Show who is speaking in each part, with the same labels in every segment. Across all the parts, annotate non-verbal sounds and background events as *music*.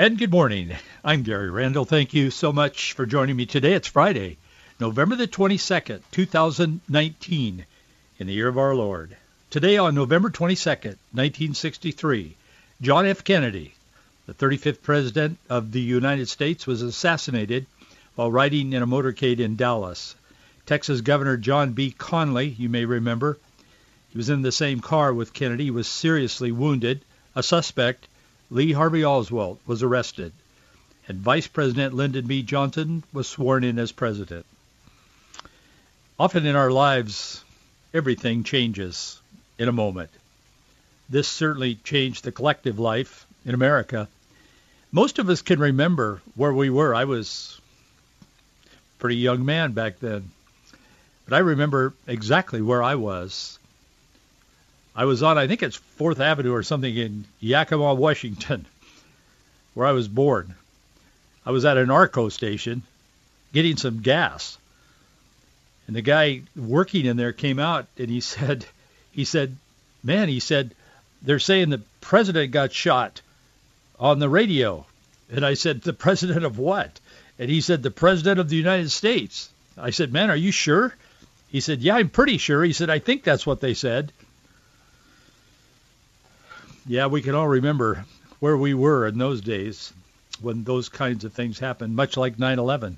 Speaker 1: And good morning. I'm Gary Randall. Thank you so much for joining me today. It's Friday, November the 22nd, 2019, in the year of our Lord. Today on November 22nd, 1963, John F. Kennedy, the 35th President of the United States, was assassinated while riding in a motorcade in Dallas. Texas Governor John B. Connally, you may remember, he was in the same car with Kennedy, was seriously wounded. A suspect Lee Harvey Oswald was arrested, and Vice President Lyndon B. Johnson was sworn in as president. Often in our lives, everything changes in a moment. This certainly changed the collective life in America. Most of us can remember where we were. I was a pretty young man back then. But I remember exactly where I was. I was on, I think it's Fourth Avenue or something in Yakima, Washington, *laughs* where I was born. I was at an Arco station getting some gas. And the guy working in there came out and he *laughs* said, he said, man, he said, they're saying the president got shot on the radio. And I said, the president of what? And he said, the president of the United States. I said, man, are you sure? He said, yeah, I'm pretty sure. He said, I think that's what they said yeah, we can all remember where we were in those days when those kinds of things happened, much like 9/11.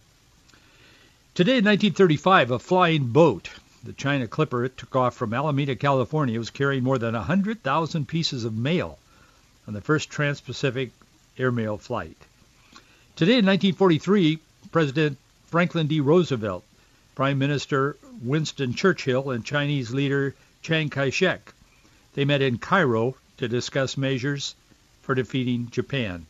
Speaker 1: Today in 1935, a flying boat, the China Clipper, took off from Alameda, California. It was carrying more than 100,000 pieces of mail on the first trans-Pacific airmail flight. Today in 1943, President Franklin D. Roosevelt, Prime Minister Winston Churchill, and Chinese leader Chiang Kai-shek. They met in Cairo to discuss measures for defeating Japan.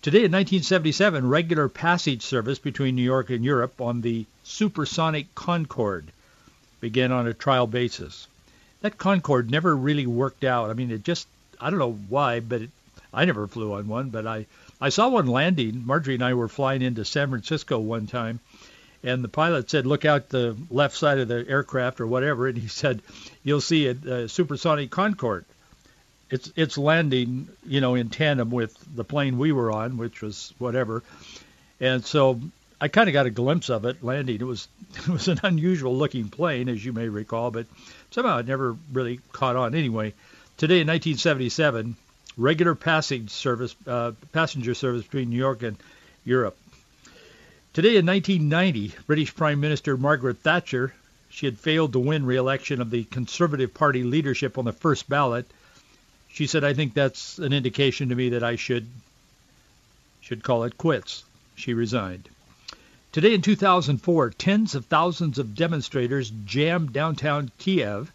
Speaker 1: Today in 1977, regular passage service between New York and Europe on the supersonic Concorde began on a trial basis. That Concorde never really worked out. I mean, it just, I don't know why, but it, I never flew on one, but I, I saw one landing. Marjorie and I were flying into San Francisco one time, and the pilot said, look out the left side of the aircraft or whatever, and he said, you'll see a, a supersonic Concorde it's it's landing, you know, in tandem with the plane we were on, which was whatever. And so I kind of got a glimpse of it landing. It was *laughs* it was an unusual looking plane, as you may recall, but somehow it never really caught on. Anyway, today in 1977, regular passage service, uh, passenger service between New York and Europe. Today in 1990, British Prime Minister Margaret Thatcher, she had failed to win re-election of the Conservative Party leadership on the first ballot she said, I think that's an indication to me that I should should call it quits. She resigned. Today in 2004, tens of thousands of demonstrators jammed downtown Kiev,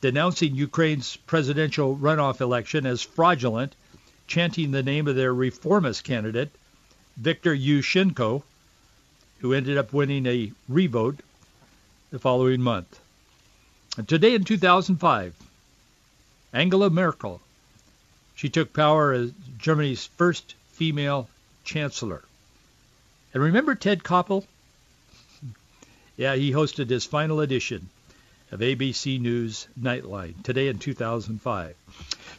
Speaker 1: denouncing Ukraine's presidential runoff election as fraudulent, chanting the name of their reformist candidate, Viktor Yushchenko, who ended up winning a revote the following month. And today in 2005, Angela Merkel. She took power as Germany's first female chancellor. And remember Ted Koppel? *laughs* Yeah, he hosted his final edition of ABC News Nightline today in 2005.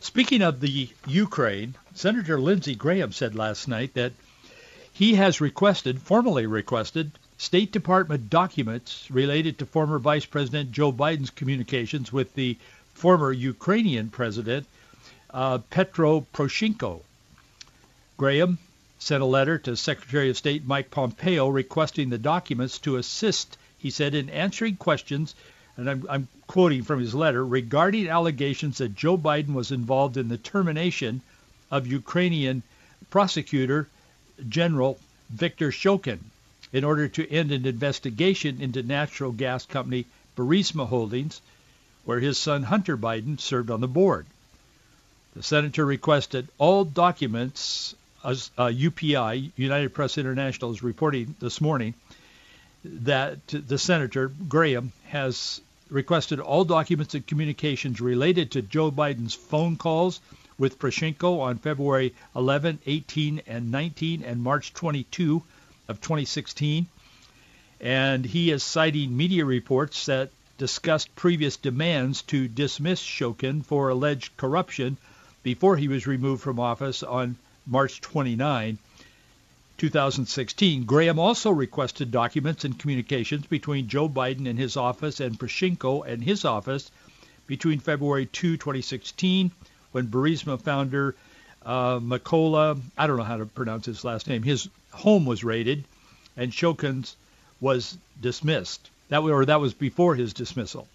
Speaker 1: Speaking of the Ukraine, Senator Lindsey Graham said last night that he has requested, formally requested, State Department documents related to former Vice President Joe Biden's communications with the former Ukrainian president uh, Petro Poroshenko. Graham sent a letter to Secretary of State Mike Pompeo requesting the documents to assist, he said, in answering questions, and I'm, I'm quoting from his letter, regarding allegations that Joe Biden was involved in the termination of Ukrainian prosecutor General Viktor Shokin in order to end an investigation into natural gas company Burisma Holdings where his son Hunter Biden served on the board. The senator requested all documents, as uh, UPI, United Press International, is reporting this morning that the senator, Graham, has requested all documents and communications related to Joe Biden's phone calls with Poroshenko on February 11, 18, and 19, and March 22 of 2016. And he is citing media reports that discussed previous demands to dismiss Shokin for alleged corruption before he was removed from office on March 29, 2016. Graham also requested documents and communications between Joe Biden and his office and Poroshenko and his office between February 2, 2016, when Burisma founder uh, Mykola, I don't know how to pronounce his last name, his home was raided and Shokin's was dismissed. That or that was before his dismissal.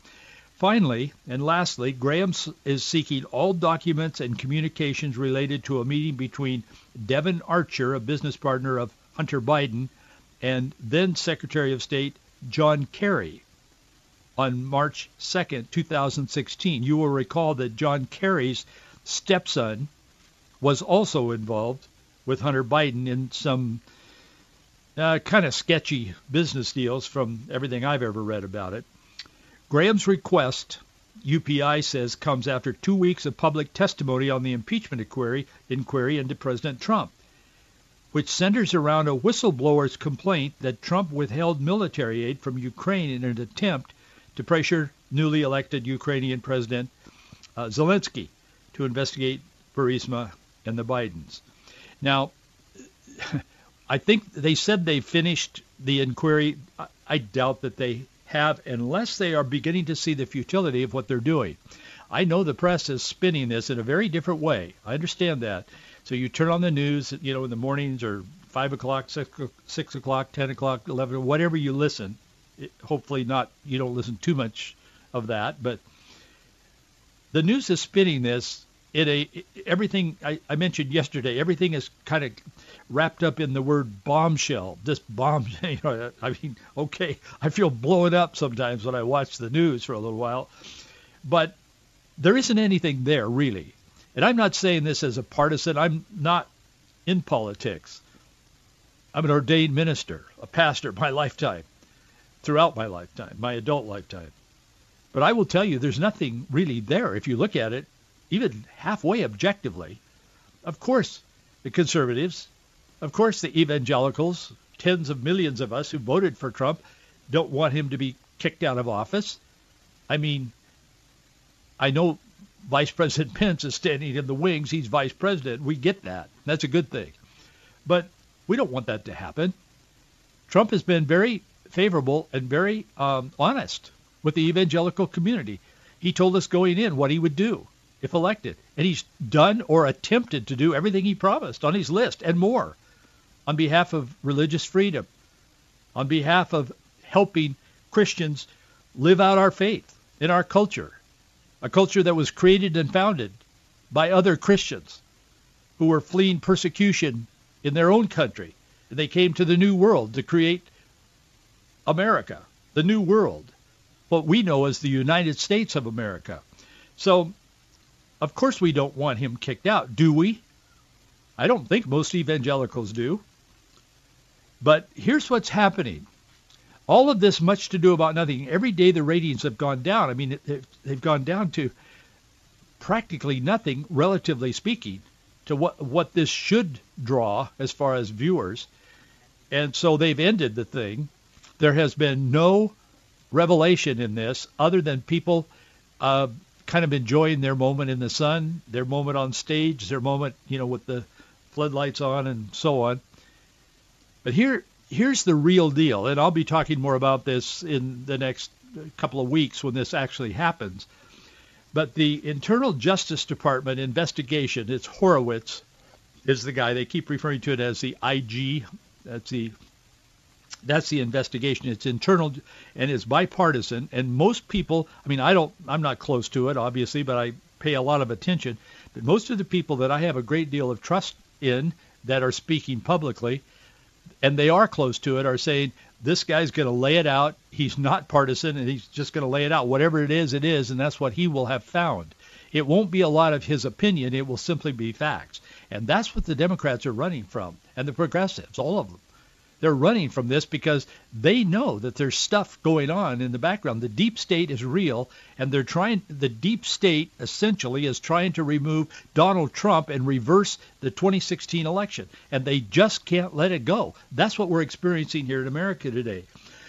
Speaker 1: Finally, and lastly, Graham is seeking all documents and communications related to a meeting between Devon Archer, a business partner of Hunter Biden, and then Secretary of State John Kerry on March 2nd, 2016. You will recall that John Kerry's stepson was also involved with Hunter Biden in some uh, kind of sketchy business deals from everything I've ever read about it. Graham's request, UPI says, comes after two weeks of public testimony on the impeachment inquiry, inquiry into President Trump, which centers around a whistleblower's complaint that Trump withheld military aid from Ukraine in an attempt to pressure newly elected Ukrainian President uh, Zelensky to investigate Burisma and the Bidens. Now, I think they said they finished the inquiry. I doubt that they have unless they are beginning to see the futility of what they're doing. I know the press is spinning this in a very different way. I understand that. So you turn on the news, you know, in the mornings or five o'clock, six, six o'clock, ten o'clock, eleven, whatever you listen. It, hopefully not. You don't listen too much of that, but the news is spinning this in a everything I, I mentioned yesterday. Everything is kind of wrapped up in the word bombshell. This bomb, *laughs* you know, I mean, okay, I feel blown up sometimes when I watch the news for a little while, but there isn't anything there really. And I'm not saying this as a partisan. I'm not in politics. I'm an ordained minister, a pastor my lifetime, throughout my lifetime, my adult lifetime. But I will tell you, there's nothing really there if you look at it, even halfway objectively. Of course, the conservatives of course, the evangelicals, tens of millions of us who voted for Trump, don't want him to be kicked out of office. I mean, I know Vice President *laughs* Pence is standing in the wings. He's vice president. We get that. That's a good thing. But we don't want that to happen. Trump has been very favorable and very um, honest with the evangelical community. He told us going in what he would do if elected. And he's done or attempted to do everything he promised on his list and more on behalf of religious freedom, on behalf of helping Christians live out our faith in our culture, a culture that was created and founded by other Christians who were fleeing persecution in their own country. And they came to the New World to create America, the New World, what we know as the United States of America. So, of course, we don't want him kicked out, do we? I don't think most evangelicals do. But here's what's happening. All of this much to do about nothing. Every day the ratings have gone down. I mean, they've gone down to practically nothing, relatively speaking, to what what this should draw as far as viewers. And so they've ended the thing. There has been no revelation in this other than people uh, kind of enjoying their moment in the sun, their moment on stage, their moment, you know, with the floodlights on and so on. But here, here's the real deal, and I'll be talking more about this in the next couple of weeks when this actually happens. But the Internal Justice Department investigation, it's Horowitz, is the guy. They keep referring to it as the IG. That's the that's the investigation. It's internal and it's bipartisan. And most people, I mean, I don't, I'm not close to it, obviously, but I pay a lot of attention. But most of the people that I have a great deal of trust in that are speaking publicly and they are close to it, are saying this guy's going to lay it out. He's not partisan, and he's just going to lay it out. Whatever it is, it is, and that's what he will have found. It won't be a lot of his opinion. It will simply be facts. And that's what the Democrats are running from, and the progressives, all of them. They're running from this because they know that there's stuff going on in the background. The deep state is real, and they're trying. The deep state essentially is trying to remove Donald Trump and reverse the 2016 election, and they just can't let it go. That's what we're experiencing here in America today.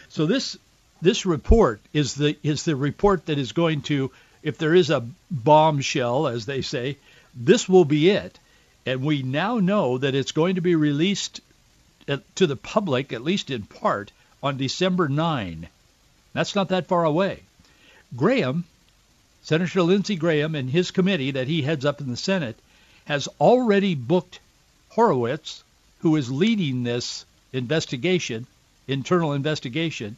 Speaker 1: So this this report is the is the report that is going to, if there is a bombshell, as they say, this will be it. And we now know that it's going to be released Uh, to the public, at least in part, on December 9. That's not that far away. Graham, Senator Lindsey Graham and his committee that he heads up in the Senate has already booked Horowitz, who is leading this investigation, internal investigation,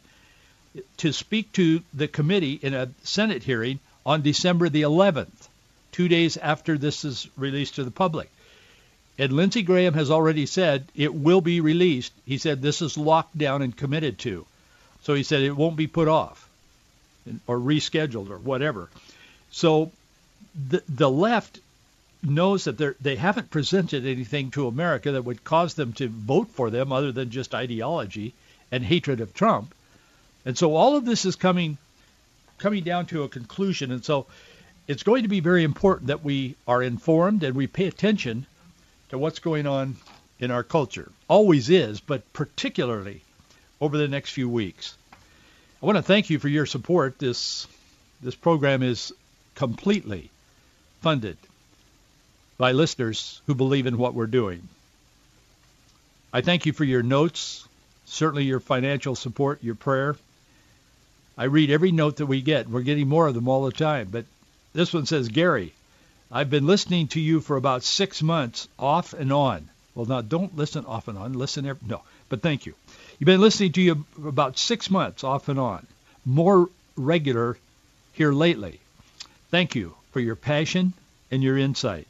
Speaker 1: to speak to the committee in a Senate hearing on December the 11th, two days after this is released to the public. And Lindsey Graham has already said it will be released. He said this is locked down and committed to. So he said it won't be put off or rescheduled or whatever. So the, the left knows that they haven't presented anything to America that would cause them to vote for them other than just ideology and hatred of Trump. And so all of this is coming coming down to a conclusion. And so it's going to be very important that we are informed and we pay attention to what's going on in our culture. Always is, but particularly over the next few weeks. I want to thank you for your support. This this program is completely funded by listeners who believe in what we're doing. I thank you for your notes, certainly your financial support, your prayer. I read every note that we get. We're getting more of them all the time. But this one says, Gary, I've been listening to you for about six months off and on. Well, now don't listen off and on. Listen every, no, but thank you. You've been listening to you for about six months off and on. More regular here lately. Thank you for your passion and your insight.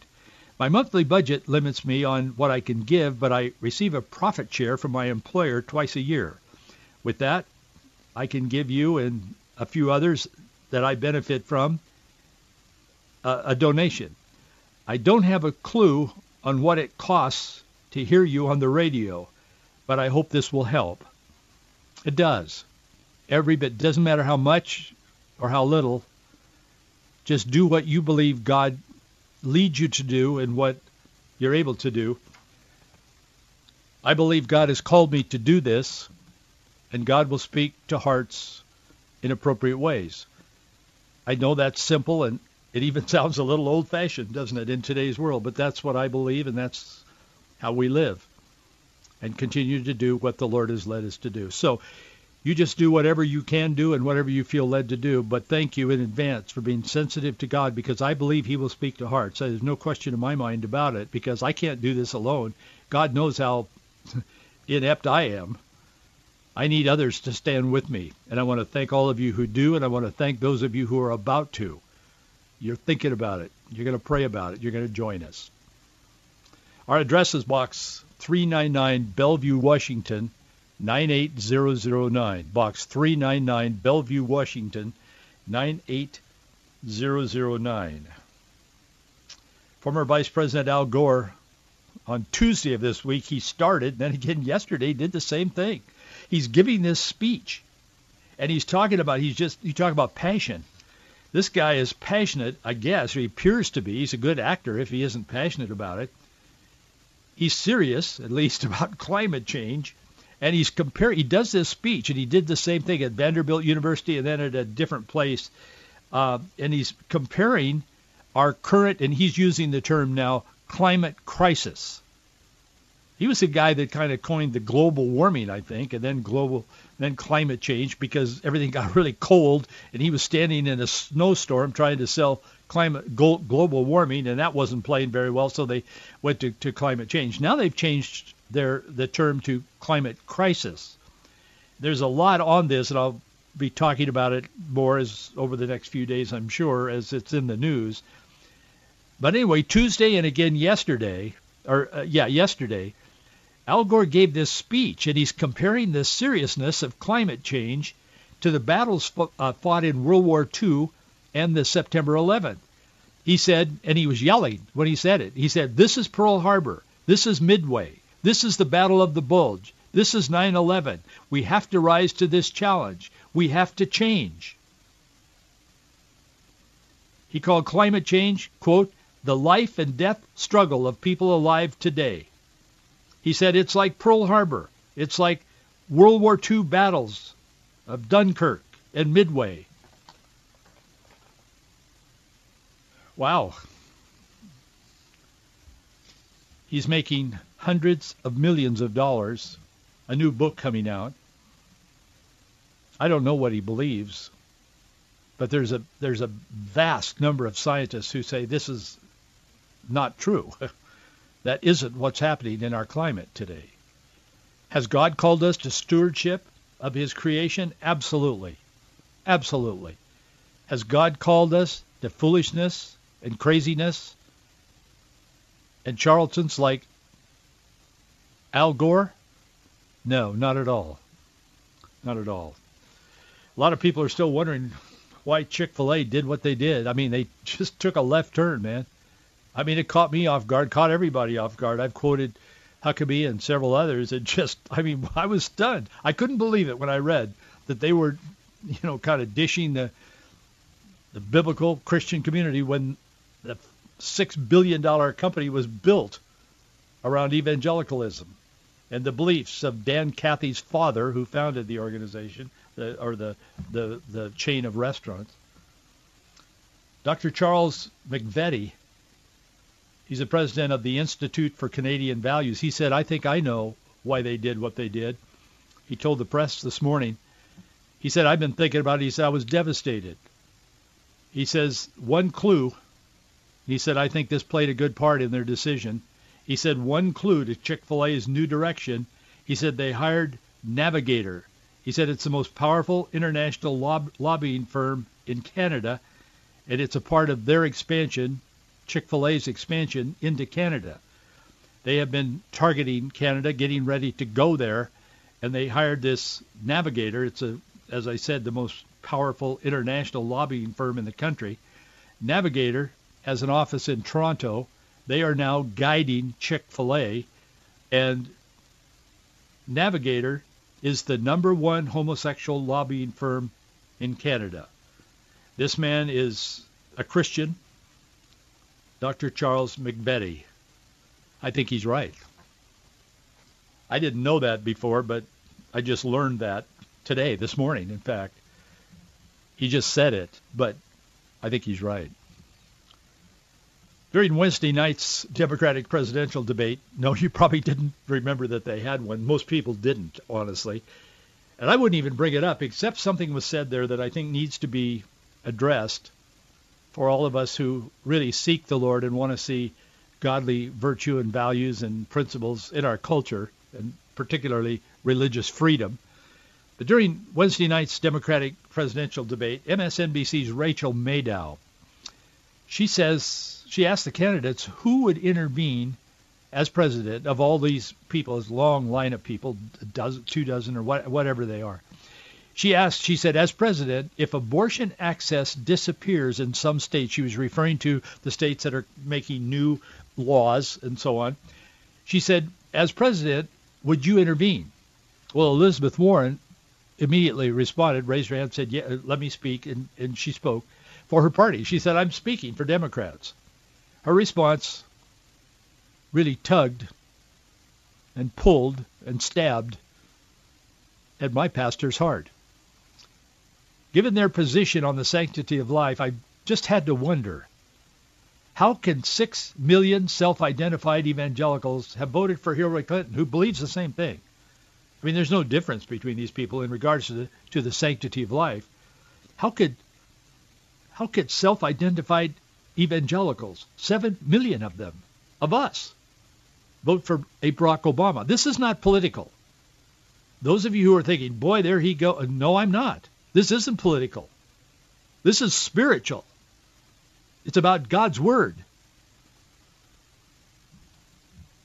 Speaker 1: My monthly budget limits me on what I can give, but I receive a profit share from my employer twice a year. With that, I can give you and a few others that I benefit from a, donation. I don't have a clue on what it costs to hear you on the radio, but I hope this will help. It does. Every bit. Doesn't matter how much or how little. Just do what you believe God leads you to do and what you're able to do. I believe God has called me to do this, and God will speak to hearts in appropriate ways. I know that's simple and it even *laughs* sounds a little old-fashioned, doesn't it, in today's world? But that's what I believe, and that's how we live and continue to do what the Lord has led us to do. So you just do whatever you can do and whatever you feel led to do. But thank you in advance for being sensitive to God because I believe he will speak to hearts. There's no question in my mind about it because I can't do this alone. God knows how *laughs* inept I am. I need others to stand with me. And I want to thank all of you who do, and I want to thank those of you who are about to. You're thinking about it. You're going to pray about it. You're going to join us. Our address is Box 399, Bellevue, Washington, 98009. Box 399, Bellevue, Washington, 98009. Former Vice President Al Gore, on Tuesday of this week, he started, then again yesterday, did the same thing. He's giving this speech, and he's talking about, he's just, you talk about passion. This guy is passionate, I guess, or he appears to be. He's a good actor if he isn't passionate about it. He's serious, at least, *laughs* about climate change. And he's compare. He does this speech, and he did the same thing at Vanderbilt University and then at a different place. Uh, and he's comparing our current, and he's using the term now, climate crisis. He was the guy that kind of coined the global warming, I think, and then global, then climate change because everything got *laughs* really cold, and he was standing in a snowstorm trying to sell climate global warming, and that wasn't playing very well, so they went to, to climate change. Now they've changed their the term to climate crisis. There's a lot on this, and I'll be talking about it more as over the next few days, I'm sure, as it's in the news. But anyway, Tuesday and again yesterday, or uh, yeah, yesterday, Al Gore gave this speech, and he's comparing the seriousness of climate change to the battles uh, fought in World War II and the September 11th. He said, and he was yelling when he said it, he said, this is Pearl Harbor. This is Midway. This is the Battle of the Bulge. This is 9-11. We have to rise to this challenge. We have to change. He called climate change, quote, the life and death struggle of people alive today. He said it's like Pearl Harbor. It's like World War II battles of Dunkirk and Midway. Wow. He's making hundreds of millions of dollars, a new book coming out. I don't know what he believes, but there's a there's a vast number of scientists who say this is not true. *laughs* that isn't what's happening in our climate today. Has God called us to stewardship of his creation? Absolutely. Absolutely. Has God called us to foolishness and craziness and charlatans like Al Gore? No, not at all. Not at all. A lot of people are still wondering why Chick-fil-A did what they did. I mean, they *laughs* just took a left turn, man. I mean, it caught me off guard, caught everybody off guard. I've quoted Huckabee and several others. It *laughs* just, I mean, I was stunned. I couldn't believe it when I read that they were, you know, kind of dishing the the biblical Christian community when the six billion dollar company was built around evangelicalism and the beliefs of Dan Cathy's father, who founded the organization the, or the, the the chain of restaurants. Dr. Charles McVety He's the president of the Institute for Canadian Values. He said, I think I know why they did what they did. He told the press this morning. He said, I've been thinking about it. He said, I was devastated. He says, one clue. He said, I think this played a good part in their decision. He said, one clue to Chick-fil-A's new direction. He said, they hired Navigator. He said, it's the most powerful international lob- lobbying firm in Canada, and it's a part of their expansion Chick-fil-A's expansion into Canada. They have been targeting Canada, getting ready to go there, and they hired this Navigator. It's a, as I said, the most powerful international lobbying firm in the country. Navigator has an office in Toronto. They are now guiding Chick-fil-A, and Navigator is the number one homosexual lobbying firm in Canada. This man is a Christian. Dr. Charles McVety. I think he's right. I didn't know that before, but I just learned that today, this morning, in fact. He just said it, but I think he's right. During Wednesday night's Democratic presidential debate, no, you probably didn't remember that they had one. Most people didn't, honestly. And I wouldn't even bring it up, except something was said there that I think needs to be addressed for all of us who really seek the Lord and want to see godly virtue and values and principles in our culture, and particularly religious freedom. But during Wednesday night's Democratic presidential debate, MSNBC's Rachel Maddow, she says she asked the candidates who would intervene as president of all these people, this long line of people, dozen, two dozen, or what, whatever they are. She asked, she said, as president, if abortion access disappears in some states, she was referring to the states that are making new laws and so on. She said, as president, would you intervene? Well, Elizabeth Warren immediately responded, raised her hand, said, yeah, let me speak, and, and she spoke for her party. She said, I'm speaking for Democrats. Her response really tugged and pulled and stabbed at my pastor's heart. Given their position on the sanctity of life, I just had to wonder, how can six million self-identified evangelicals have voted for Hillary Clinton, who believes the same thing? I mean, there's no difference between these people in regards to the, to the sanctity of life. How could how could self-identified evangelicals, seven million of them, of us, vote for a Barack Obama? This is not political. Those of you who are thinking, boy, there he go. Uh, no, I'm not. This isn't political. This is spiritual. It's about God's Word.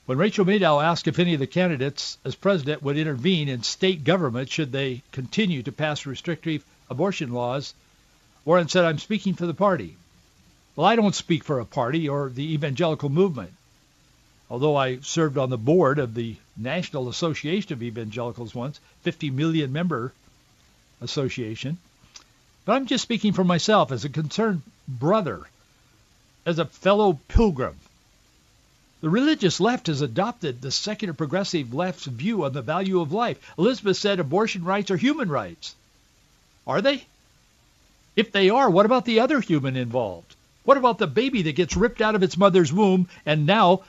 Speaker 1: When Rachel Maddow asked if any of the candidates as president would intervene in state government should they continue to pass restrictive abortion laws, Warren said, I'm speaking for the party. Well, I don't speak for a party or the evangelical movement. Although I served on the board of the National Association of Evangelicals once, 50 million member Association. But I'm just speaking for myself as a concerned brother, as a fellow pilgrim. The religious left has adopted the secular progressive left's view on the value of life. Elizabeth said abortion rights are human rights. Are they? If they are, what about the other human involved? What about the baby that gets ripped out of its mother's womb and now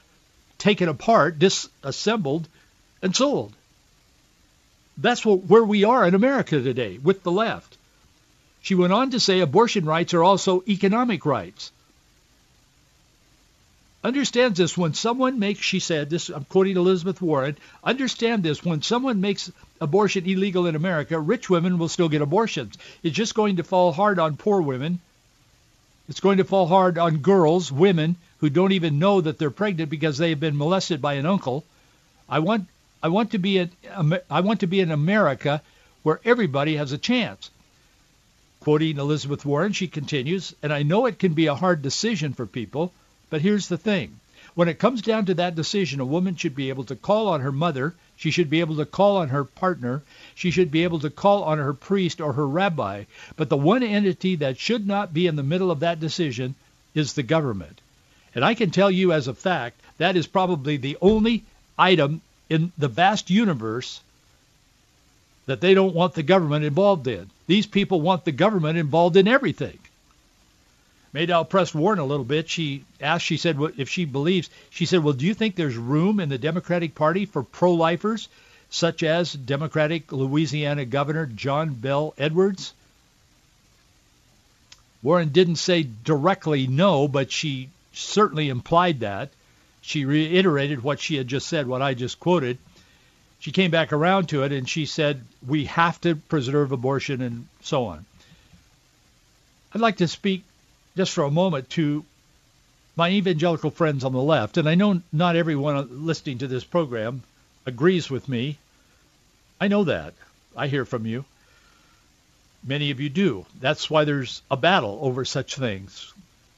Speaker 1: taken apart, disassembled, and sold. That's what, where we are in America today with the left. She went on to say abortion rights are also economic rights. Understands this when someone makes, she said, this I'm quoting Elizabeth Warren, understand this when someone makes abortion illegal in America, rich women will still get abortions. It's just going to fall hard on poor women. It's going to fall hard on girls, women who don't even know that they're pregnant because they have been molested by an uncle. I want I want to be in I want to be in America where everybody has a chance. Quoting Elizabeth Warren, she continues, and I know it can be a hard decision for people, but here's the thing. When it comes down to that decision, a woman should be able to call on her mother, she should be able to call on her partner, she should be able to call on her priest or her rabbi, but the one entity that should not be in the middle of that decision is the government. And I can tell you as a fact, that is probably the only item in the vast universe that they don't want the government involved in. These people want the government involved in everything. I'll Warren a little bit. She asked, she said, if she believes, she said, well, do you think there's room in the Democratic Party for pro-lifers, such as Democratic Louisiana Governor John Bel Edwards? Warren didn't say directly no, but she certainly implied that. She reiterated what she had just said, what I just quoted. She came back around to it and she said, we have to preserve abortion and so on. I'd like to speak just for a moment to my evangelical friends on the left, and I know not everyone listening to this program agrees with me. I know that. I hear from you. Many of you do. That's why there's a battle over such things.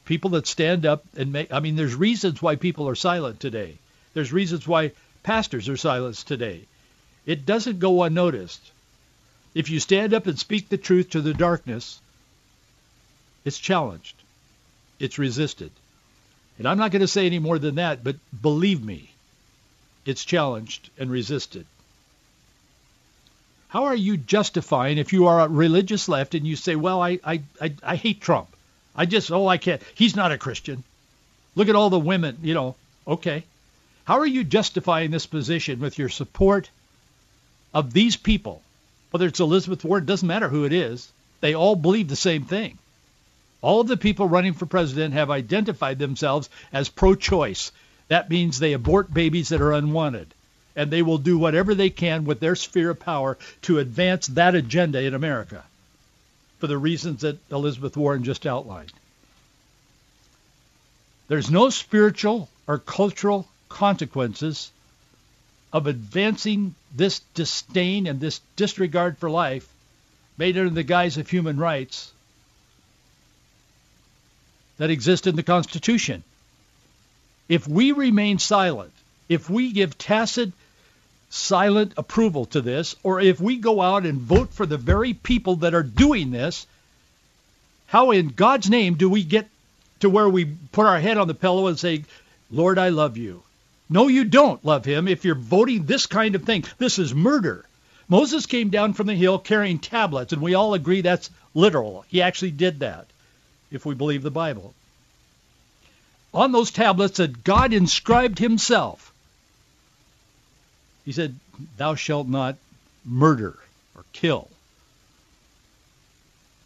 Speaker 1: People that stand up and make, I mean, there's reasons why people are silent today. There's reasons why pastors are silenced today. It doesn't go unnoticed. If you stand up and speak the truth to the darkness, it's challenged it's resisted. And I'm not going to say any more than that, but believe me, it's challenged and resisted. How are you justifying if you are a religious left and you say, well, I, I, I, I hate Trump. I just, oh, I can't. He's not a Christian. Look at all the women, you know. Okay. How are you justifying this position with your support of these people? Whether it's Elizabeth Warren, doesn't matter who it is. They all believe the same thing. All of the people running for president have identified themselves as pro-choice. That means they abort babies that are unwanted. And they will do whatever they can with their sphere of power to advance that agenda in America for the reasons that Elizabeth Warren just outlined. There's no spiritual or cultural consequences of advancing this disdain and this disregard for life made under the guise of human rights that exist in the Constitution. If we remain silent, if we give tacit, silent approval to this, or if we go out and vote for the very people that are doing this, how in God's name do we get to where we put our head on the pillow and say, Lord, I love you? No, you don't love him if you're voting this kind of thing. This is murder. Moses came down from the hill carrying tablets, and we all agree that's literal. He actually did that if we believe the Bible. On those tablets that God inscribed himself. He said, thou shalt not murder or kill.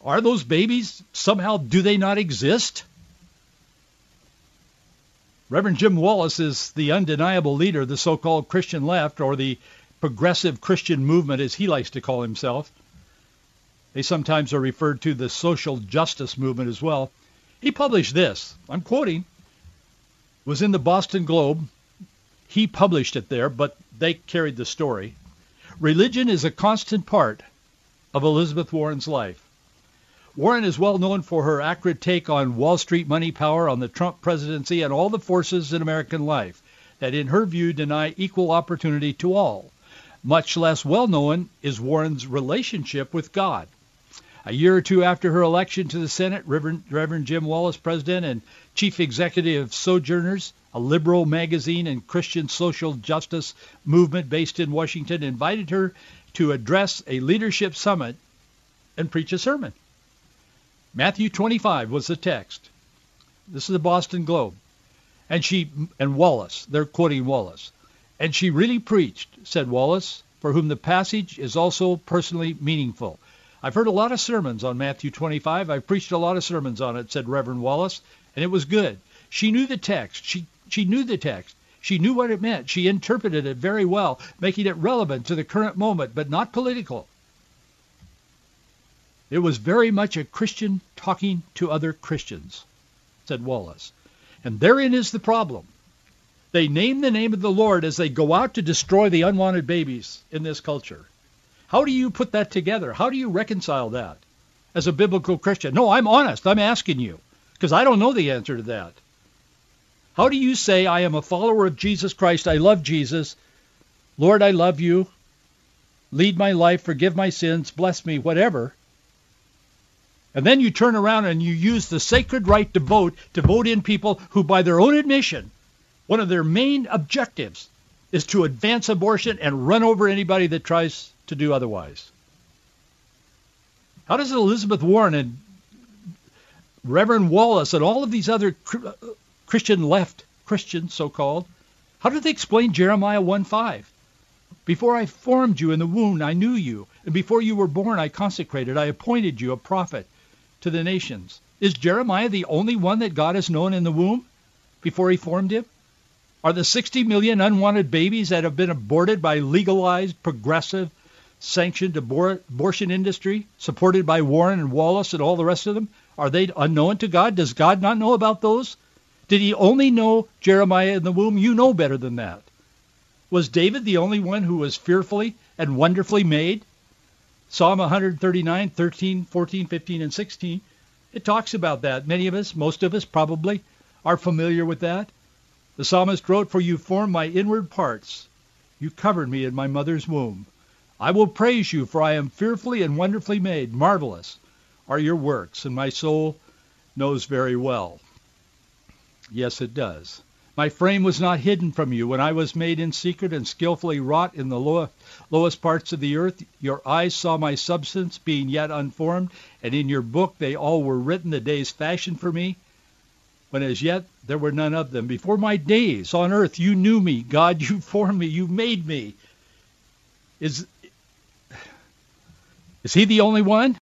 Speaker 1: Are those babies somehow, do they not exist? Reverend Jim Wallis is the undeniable leader of the so-called Christian left, or the progressive Christian movement, as he likes to call himself. They sometimes are referred to the social justice movement as well. He published this. I'm quoting. Was in the Boston Globe. He published it there, but they carried the story. Religion is a constant part of Elizabeth Warren's life. Warren is well known for her accurate take on Wall Street money power, on the Trump presidency, and all the forces in American life that, in her view, deny equal opportunity to all. Much less well known is Warren's relationship with God. A year or two after her election to the Senate, Reverend, Reverend Jim Wallis, president and chief executive of Sojourners, a liberal magazine and Christian social justice movement based in Washington, invited her to address a leadership summit and preach a sermon. Matthew 25 was the text. This is the Boston Globe. And she and Wallis, they're quoting Wallis. And she really preached, said Wallis, for whom the passage is also personally meaningful. I've heard a lot of sermons on Matthew 25. I've preached a lot of sermons on it, said Reverend Wallis, and it was good. She knew the text. She she knew the text. She knew what it meant. She interpreted it very well, making it relevant to the current moment, but not political. It was very much a Christian talking to other Christians, said Wallis. And therein is the problem. They name the name of the Lord as they go out to destroy the unwanted babies in this culture. How do you put that together? How do you reconcile that as a biblical Christian? No, I'm honest. I'm asking you because I don't know the answer to that. How do you say, I am a follower of Jesus Christ, I love Jesus, Lord, I love you, lead my life, forgive my sins, bless me, whatever, and then you turn around and you use the sacred right to vote to vote in people who, by their own admission, one of their main objectives is to advance abortion and run over anybody that tries to do otherwise. How does Elizabeth Warren and Reverend Wallis and all of these other uh, Christian left Christians, so-called, how do they explain Jeremiah 1.5? Before I formed you in the womb, I knew you. And before you were born, I consecrated. I appointed you a prophet to the nations. Is Jeremiah the only one that God has known in the womb before he formed him? Are the 60 million unwanted babies that have been aborted by legalized, progressive, sanctioned abor- abortion industry, supported by Warren and Wallis and all the rest of them, are they unknown to God? Does God not know about those? Did he only know Jeremiah in the womb? You know better than that. Was David the only one who was fearfully and wonderfully made? Psalm 139, 13, 14, 15, and 16. It talks about that. Many of us, most of us probably, are familiar with that. The psalmist wrote, For you formed my inward parts. You covered me in my mother's womb. I will praise you, for I am fearfully and wonderfully made. Marvelous are your works, and my soul knows very well. Yes, it does. My frame was not hidden from you when I was made in secret and skillfully wrought in the low, lowest parts of the earth. Your eyes saw my substance being yet unformed, and in your book they all were written, the days fashioned for me, when as yet there were none of them. Before my days on earth you knew me. God, *laughs* you formed me. You made me. Is, is he the only one?